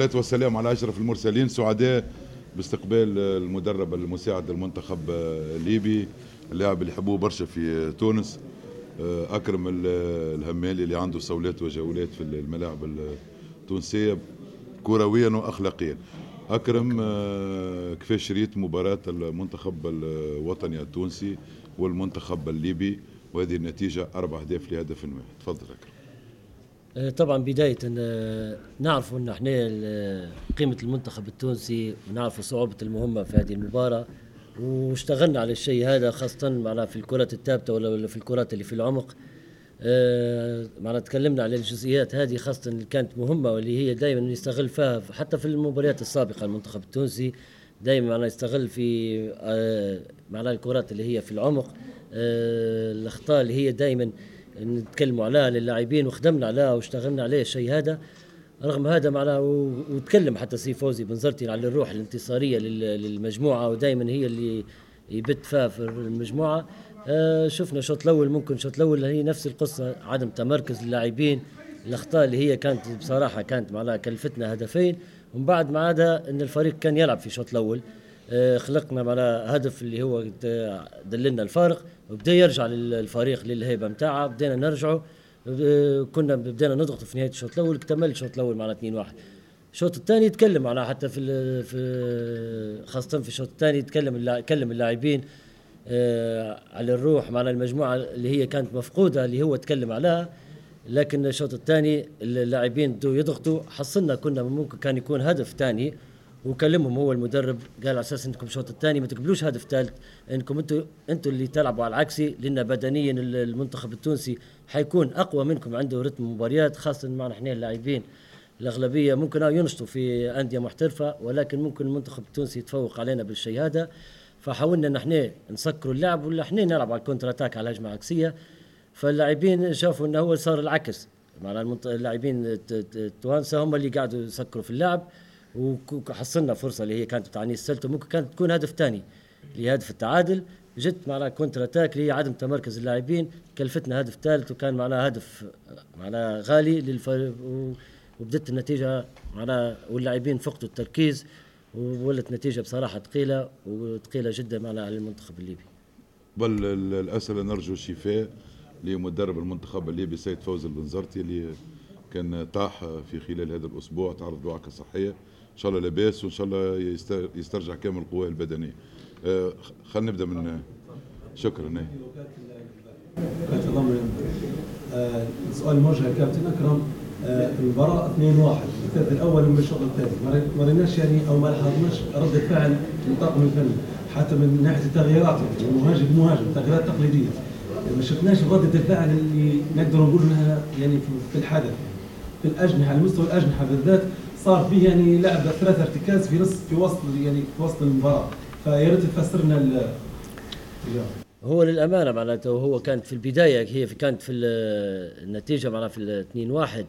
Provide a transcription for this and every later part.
والصلاة والسلام على أشرف المرسلين سعداء باستقبال المدرب المساعد المنتخب الليبي اللاعب اللي يحبوه برشا في تونس أكرم الهمالي اللي عنده صولات وجولات في الملاعب التونسية كرويا وأخلاقيا. أكرم كيفاش شريت مباراة المنتخب الوطني التونسي والمنتخب الليبي؟ وهذه النتيجة أربع أهداف لهدف واحد. تفضل أكرم. طبعا بداية آه، نعرف أن إحنا قيمة المنتخب التونسي ونعرف صعوبة المهمة في هذه المباراة واشتغلنا على الشيء هذا خاصة معنا في الكرات الثابتة ولا في الكرات اللي في العمق. آه، معنا تكلمنا على الجزئيات هذه خاصة اللي كانت مهمة واللي هي دائما نستغل فيها حتى في المباريات السابقة المنتخب التونسي دائما معنا يستغل في معنا الكرات اللي هي في العمق. الأخطاء اللي هي دائما نتكلموا عليها للاعبين وخدمنا عليها واشتغلنا عليه الشيء هذا. رغم هذا معنا وتكلم حتى سي فوزي بنزرتي على الروح الانتصارية للمجموعة ودائما هي اللي يبت فيها في المجموعة. آه شفنا الشوط الأول ممكن الشوط الأول هي نفس القصة. عدم تمركز اللاعبين الأخطاء اللي هي كانت بصراحة كانت معناها كلفتنا هدفين. ومن بعد ما عدا إن الفريق كان يلعب في الشوط الأول. خلقنا معنا هدف اللي هو دللنا الفارق وبدأ يرجع للفريق للهيبة نتاعها بدينا نرجعوا كنا بدينا نضغط في نهاية الشوط الأول اكتمل الشوط الأول معنا 2 1 الشوط الثاني يتكلم معنا حتى في في خاصة في الشوط الثاني يتكلم كلم اللاعبين آه على الروح معنا المجموعة اللي هي كانت مفقودة اللي هو تكلم عليها. لكن الشوط الثاني اللاعبين بدوا يضغطوا حصلنا كنا ممكن كان يكون هدف ثاني. وكلمهم هو المدرب قال على أساس إنكم الشوط الثاني ما تقبلوش هدف ثالث إنكم أنتم أنتم اللي تلعبوا على العكسي لأن بدنيا المنتخب التونسي حيكون أقوى منكم عنده رتم مباريات خاصة معنا إحنا اللاعبين الأغلبية. ممكن ينشطوا في أندية محترفة ولكن ممكن المنتخب التونسي يتفوق علينا بالشيء هذا. فحاولنا إن إحنا نسكروا اللعب ولا إحنا نلعب على ال counter attack على الهجمه العكسيه فاللاعبين شافوا انه هو صار العكس. معنا اللاعبين التوانسة هم اللي قاعدوا يسكروا في اللعب. وحصلنا فرصة اللي هي كانت بتاع السلت وممكن كانت تكون هدف ثاني اللي هدف التعادل جت معنا counter attack اللي هي عدم تمركز اللاعبين كلفتنا هدف ثالث وكان معنا هدف معنا غالي للفريق وبدت النتيجة معنا واللاعبين فقدوا التركيز وولت نتيجة بصراحة ثقيلة وثقيلة جدا معنا على المنتخب الليبي. بل الاسئله نرجو الشفاء لمدرب المنتخب الليبي سيد فوزي البنزرتي اللي كان طاح في خلال هذا الأسبوع تعرض لوعكه صحيه إن شاء الله لاباس وإن شاء الله يسترجع كامل قواه البدنية. آه، خلينا نبدأ من شكرا آه، سؤال موجه لكابتن اكرم آه، المباراة 2-1 الثالث الأول من الشوط الثاني. ما ريناش يعني أو ما لاحظناش ردة فعل من الطاقم الفني حتى من ناحية التغييرات يعني المهاجم مهاجم تغييرات تقليدية. ما شفناش ردة الفعل اللي نقدر نقول إنها يعني في الحدث في الأجنحة على مستوى الأجنحة بالذات. صار فيه يعني لعب ثلاث ارتكاز في نص في وسط يعني في وسط المباراة. فيا ريت تفسر لنا هو للأمانة معناته هو كانت في البداية هي في كانت في النتيجة معناها في 2 1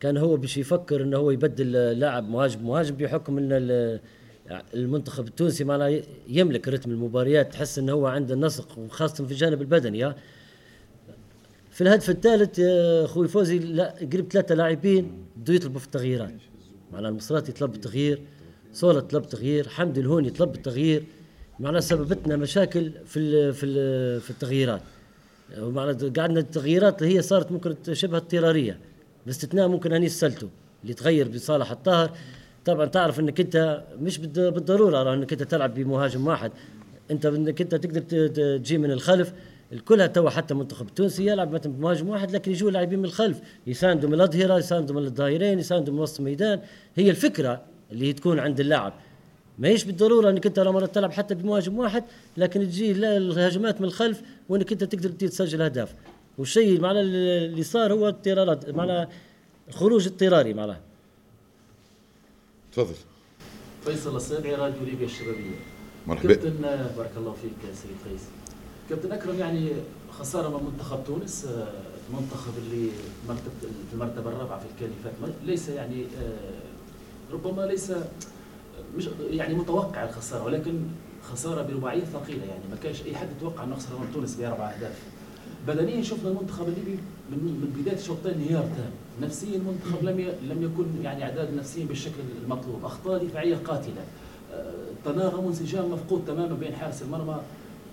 كان هو باش يفكر إنه هو يبدل لاعب مهاجم مهاجم بحكم إن المنتخب التونسي معناها يملك رتم المباريات تحس إنه هو عنده نسق وخاصة في الجانب البدني في الهدف الثالث أخوي فوزي قريب ثلاثة لاعبين بده يطلبوا في التغييرات. معناها المصراتي طلب التغيير صولة طلب تغيير حمد الهوني طلب التغيير معناها سببتنا مشاكل في ال في ال في التغييرات. معناها قعدنا التغييرات اللي هي صارت ممكن شبه اضطراريه باستثناء ممكن انيس سلتو اللي تغير بصالح الطاهر. طبعا تعرف إنك أنت مش بالضرورة إنك أنت تلعب بمهاجم واحد. أنت إنك أنت تقدر تجي من الخلف. الكلها توا حتى المنتخب التونسي يلعب مثلا بمهاجم واحد لكن يجوا لاعبين من الخلف. يساندوا من الأظهرة يساندوا من الظهيرين يساندوا من وسط الميدان. هي الفكرة اللي تكون عند اللاعب. ما هيش بالضرورة إنك أنت لما تلعب حتى بمهاجم واحد لكن تجي الهجمات من الخلف وإنك أنت تقدر تسجل اهداف والشيء معناه اللي صار هو اضطرارات معناه خروج اضطراري معناه. تفضل. فيصل الصيغي راديو ليبيا الشبابية. مرحبا. كابتن بارك الله فيك يا سيد فيصل. كابتن أكرم يعني خسارة من منتخب تونس المنتخب آه، اللي مرتبه في المرتبة الرابعة في الكاليفات. ليس يعني آه، ربما ليس مش يعني متوقع الخسارة ولكن خسارة برباعية ثقيلة. يعني ما كانش أي حد يتوقع أنه يخسر من تونس بأربع أهداف. بدنيا شفنا المنتخب الليبي من من بداية الشوط انهيار تام. نفسيا المنتخب لم لم يكن يعني إعداد نفسيا بالشكل المطلوب. أخطاء دفاعية قاتلة. آه، تناغم وانسجام مفقود تماما بين حارس المرمى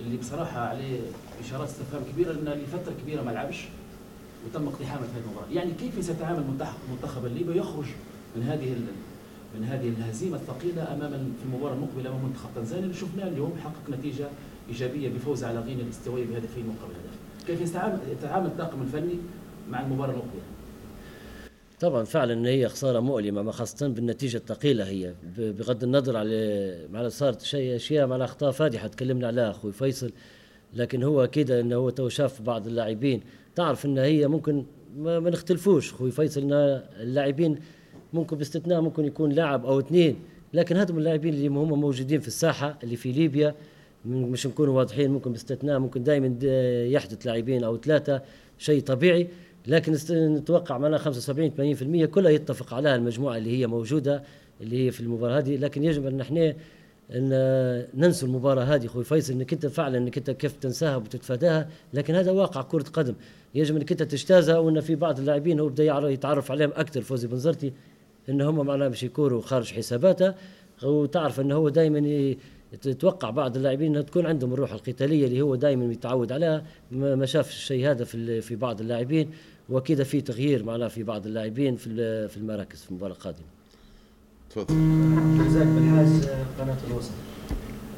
اللي بصراحة عليه إشارات استفهام كبيرة لأنه لفتره كبيرة ما لعبش وتم اقتحامه في المباراة، يعني كيف سيتعامل المنتخب الليبي يخرج من هذه من هذه الهزيمة الثقيلة أمام في المباراة المقبلة أمام منتخب تنزانيا اللي شفناه اليوم حقق نتيجة إيجابية بفوز على غينيا الاستوائي بهدفين مقابل هدف. كيف يتعامل الطاقم الفني مع المباراة المقبلة؟ طبعا فعلا هي خسارة مؤلمة خاصة بالنتيجة الثقيلة هي. بغض النظر على ما صارت شيء أشياء مع اخطاء فادحه تكلمنا عليها أخوي فيصل. لكن هو أكيد انه هو تو شاف بعض اللاعبين. تعرف إن هي ممكن ما, نختلفوش أخوي فيصل إن اللاعبين ممكن باستثناء ممكن يكون لاعب أو اثنين. لكن هذم اللاعبين اللي هم موجودين في الساحة اللي في ليبيا. مش نكونوا واضحين ممكن باستثناء ممكن دائما يحدث لاعبين أو ثلاثة. شيء طبيعي. لكن نتوقع معنا 75 80% كلها يتفق عليها المجموعة اللي هي موجودة اللي هي في المباراة هذه. لكن يجب أن إحنا ان ننسوا المباراة هذه أخوي فيصل إنك أنت فعلا إنك أنت كيف تنساها وتتفاداها لكن هذا واقع كرة قدم. يجب إنك أنت تجتازها وإن في بعض اللاعبين هو بدا يتعرف عليهم أكثر. فوزي بنزرتي إن هم معناها باش يكونوا خارج حساباته. وتعرف انه هو دائما تتوقع بعض اللاعبين إنها تكون عندهم الروح القتالية اللي هو دائما متعود عليها. ما شاف الشيء هذا في في بعض اللاعبين. واكيد في تغيير معناها في بعض اللاعبين في في المراكز في المباراة القادمة. تفضل. رزاق بالحاج قناة الوسط.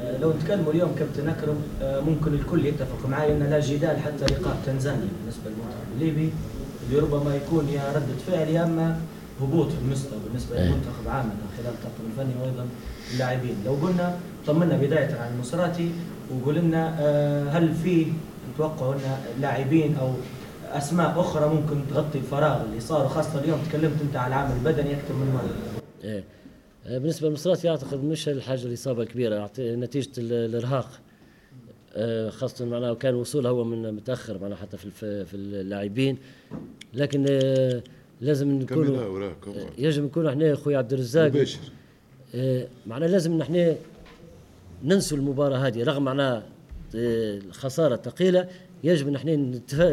آه، لو نتكلموا اليوم كابتن أكرم آه، ممكن الكل يتفق معي أن لا جدال حتى لقاء تنزانيا بالنسبة للمنتخب الليبي اللي ربما يكون يا رده فعل يا أما هبوط في المستوى بالنسبة إيه. للمنتخب عامه خلال الطاقم الفني وأيضا اللاعبين لو قلنا طمنا بداية عن المصراتي وقول لنا آه، هل في نتوقع أن لاعبين أو أسماء أخرى ممكن تغطي الفراغ اللي صار خاصه اليوم تكلمت أنت على العامل البدني أكثر من مره. إيه. آه، بالنسبة للمصراتي أعتقد مش الحاجة الاصابه الكبيره نتيجة الإرهاق. آه، خاصة معناه كان وصوله هو من متأخر معناه حتى في في اللاعبين. لكن لازم نكون يجب نكون إحنا أخوي عبد الرزاق. مباشر. آه معناه لازم نحن ننسوا المباراة هذه رغم معناها الخساره الثقيله يجب إن إحنا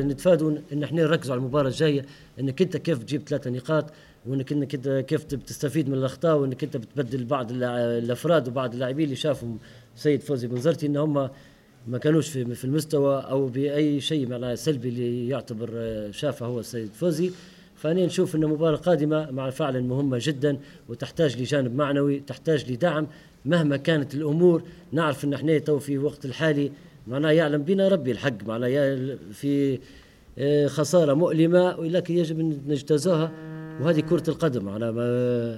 نتفادوا إن إحنا نركزوا على المباراة الجاية إنك أنت كيف تجيب ثلاثة نقاط وإنك أنت كيف تستفيد من الأخطاء وإنك أنت بتبدل بعض الأفراد وبعض اللاعبين اللي شافهم سيد فوزي بن زرتي إن هم ما كانوش في في المستوى أو بأي شيء معناه سلبي اللي يعتبر شافه هو السيد فوزي. فأنا نشوف أن المباراة القادمة مع فعلا مهمة جدا وتحتاج لجانب معنوي تحتاج لدعم. مهما كانت الأمور نعرف أن إحنا تو في وقت الحالي معناه يعلم بنا ربي الحق معناه في آه، خسارة مؤلمة ولكن يجب أن نجتازوها وهذه كرة القدم على ما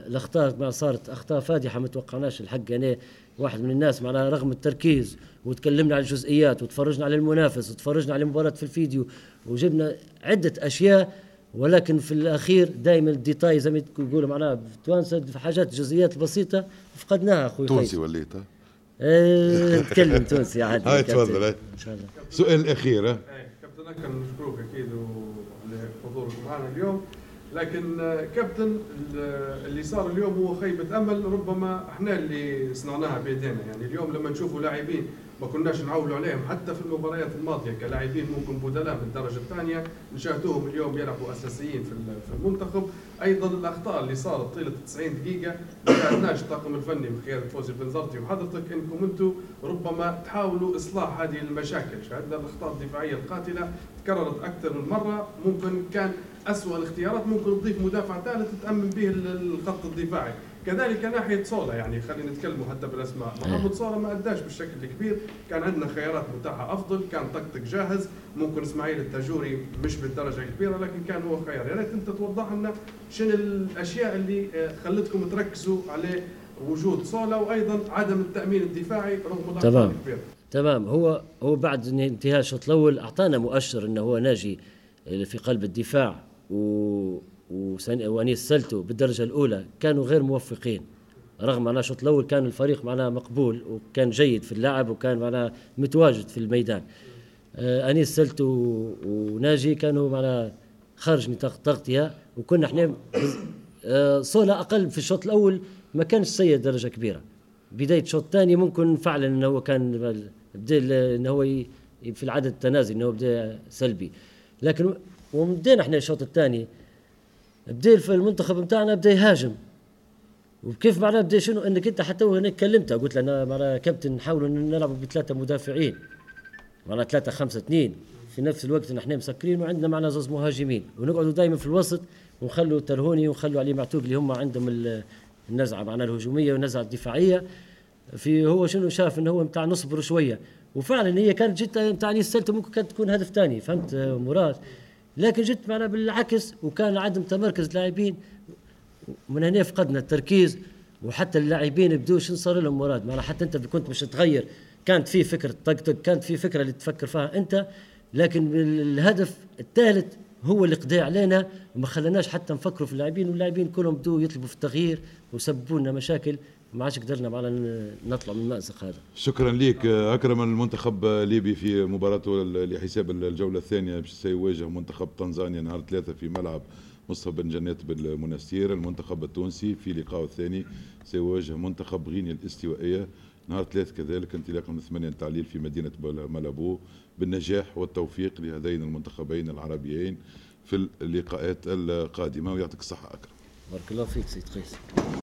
الأخطاء ما صارت أخطاء فادحة ما توقعناش الحق. أنا واحد من الناس معناها رغم التركيز وتكلمنا عن الجزئيات وتفرجنا على المنافس وتفرجنا على المباراة في الفيديو وجبنا عدة أشياء ولكن في الأخير دائما الديتاي زي ما يقولوا معناها في حاجات جزئيات بسيطة فقدناها أخوي تونسي وليت آه تكلم تونسي عادي هاي تفضل إن شاء الله. السؤال الأخير ها؟ كابتن اكرم نشكروك أكيد لحضورك معنا اليوم. لكن آه، كابتن اللي صار اليوم هو خيبة أمل ربما إحنا اللي صنعناها بيدينا. يعني اليوم لما نشوفوا لاعبين ما كناش نعولوا عليهم حتى في المباريات الماضية كلاعبين ممكن بدلاء من الدرجة الثانية نشاهدوهم اليوم يلعبوا أساسيين في المنتخب. أيضا الأخطاء اللي صارت طيلة 90 دقيقة ما ساعدناش الطاقم الفني من خلال فوزي بنزرتي وحضرتك إنكم أنتم ربما تحاولوا إصلاح هذه المشاكل. شاهدنا الأخطاء الدفاعية القاتلة تكررت أكثر من مرة. ممكن كان اسوء الاختيارات ممكن تضيف مدافع ثالث تامن به الخط الدفاعي. كذلك ناحية صولا يعني خلينا نتكلموا حتى بالأسماء. إيه. محمد صولا ما أداش بالشكل الكبير. كان عندنا خيارات متاحة أفضل كان طقطق جاهز. ممكن إسماعيل التاجوري مش بالدرجة الكبيرة لكن كان هو خيار. يا ريت أنت توضح لنا شنو الأشياء اللي آه، خلتكم تركزوا عليه وجود صولا وأيضا عدم التأمين الدفاعي رغم تمام. تمام. هو هو بعد انتهاء الشوط الأول أعطانا مؤشر إنه هو ناجي في قلب الدفاع و وانيس سلتو بالدرجة الأولى كانوا غير موفقين رغم معناه الشوط الأول كان الفريق معناه مقبول وكان جيد في اللعب وكان معناه متواجد في الميدان. آه انيس سلتو وناجي كانوا معناه خارج نطاق التغطيه وكنا إحنا آه صولا أقل في الشوط الأول ما كانش سيء درجة كبيرة. بداية الشوط الثاني ممكن فعلا انه هو كان بدا انه هو في العدد التنازلي انه بدا سلبي. لكن وبدينا إحنا الشوط الثاني بدا في المنتخب نتاعنا بدا يهاجم. وكيف معناه بدا شنو؟ إنك أنت حتى هناك كلمته. قلت له أنا معناها كابتن نحاولوا نلعب بثلاثة مدافعين. معناها ثلاثة خمسة اثنين. في نفس الوقت نحن مسكرين وعندنا معنا زوز مهاجمين. ونقعدوا دائما في الوسط ونخلوا ترهوني ونخلوا علي معتوق اللي هم عندهم النزعة معنا الهجومية والنزعة الدفاعية. في هو شنو شاف إنه هو نتاع نصبر شوية. وفعلا هي كانت جت نتاع ممكن كانت تكون هدف ثاني فهمت مراد؟ لكن جت معنا بالعكس وكان عدم تمركز لاعبين من هنا فقدنا التركيز وحتى اللاعبين بدوا شنو صار لهم مراد. معنا حتى انت كنت مش تغير كانت في فكرة طق كانت في فكرة اللي تفكر فيها انت لكن الهدف الثالث هو اللي قضى علينا وما خلناش حتى نفكروا في اللاعبين واللاعبين كلهم بدوا يطلبوا في التغيير وسببوا لنا مشاكل. ما عادش قدرنا معنا نطلع من المأزق هذا. شكرا لك أكرم المنتخب الليبي في مباراته لحساب الجولة الثانية باش سيواجه منتخب تنزانيا نهار ثلاثة في ملعب مصطفى بن جنات بالمنستير المنتخب التونسي في لقائه الثاني سيواجه منتخب غينيا الاستوائية نهار ثلاث كذلك انطلاقا من ثمانية تعليل في مدينة مالابو بالنجاح والتوفيق لهذين المنتخبين العربيين في اللقاءات القادمة ويعطيك الصحة أكرم. بارك الله فيك سيد قيس.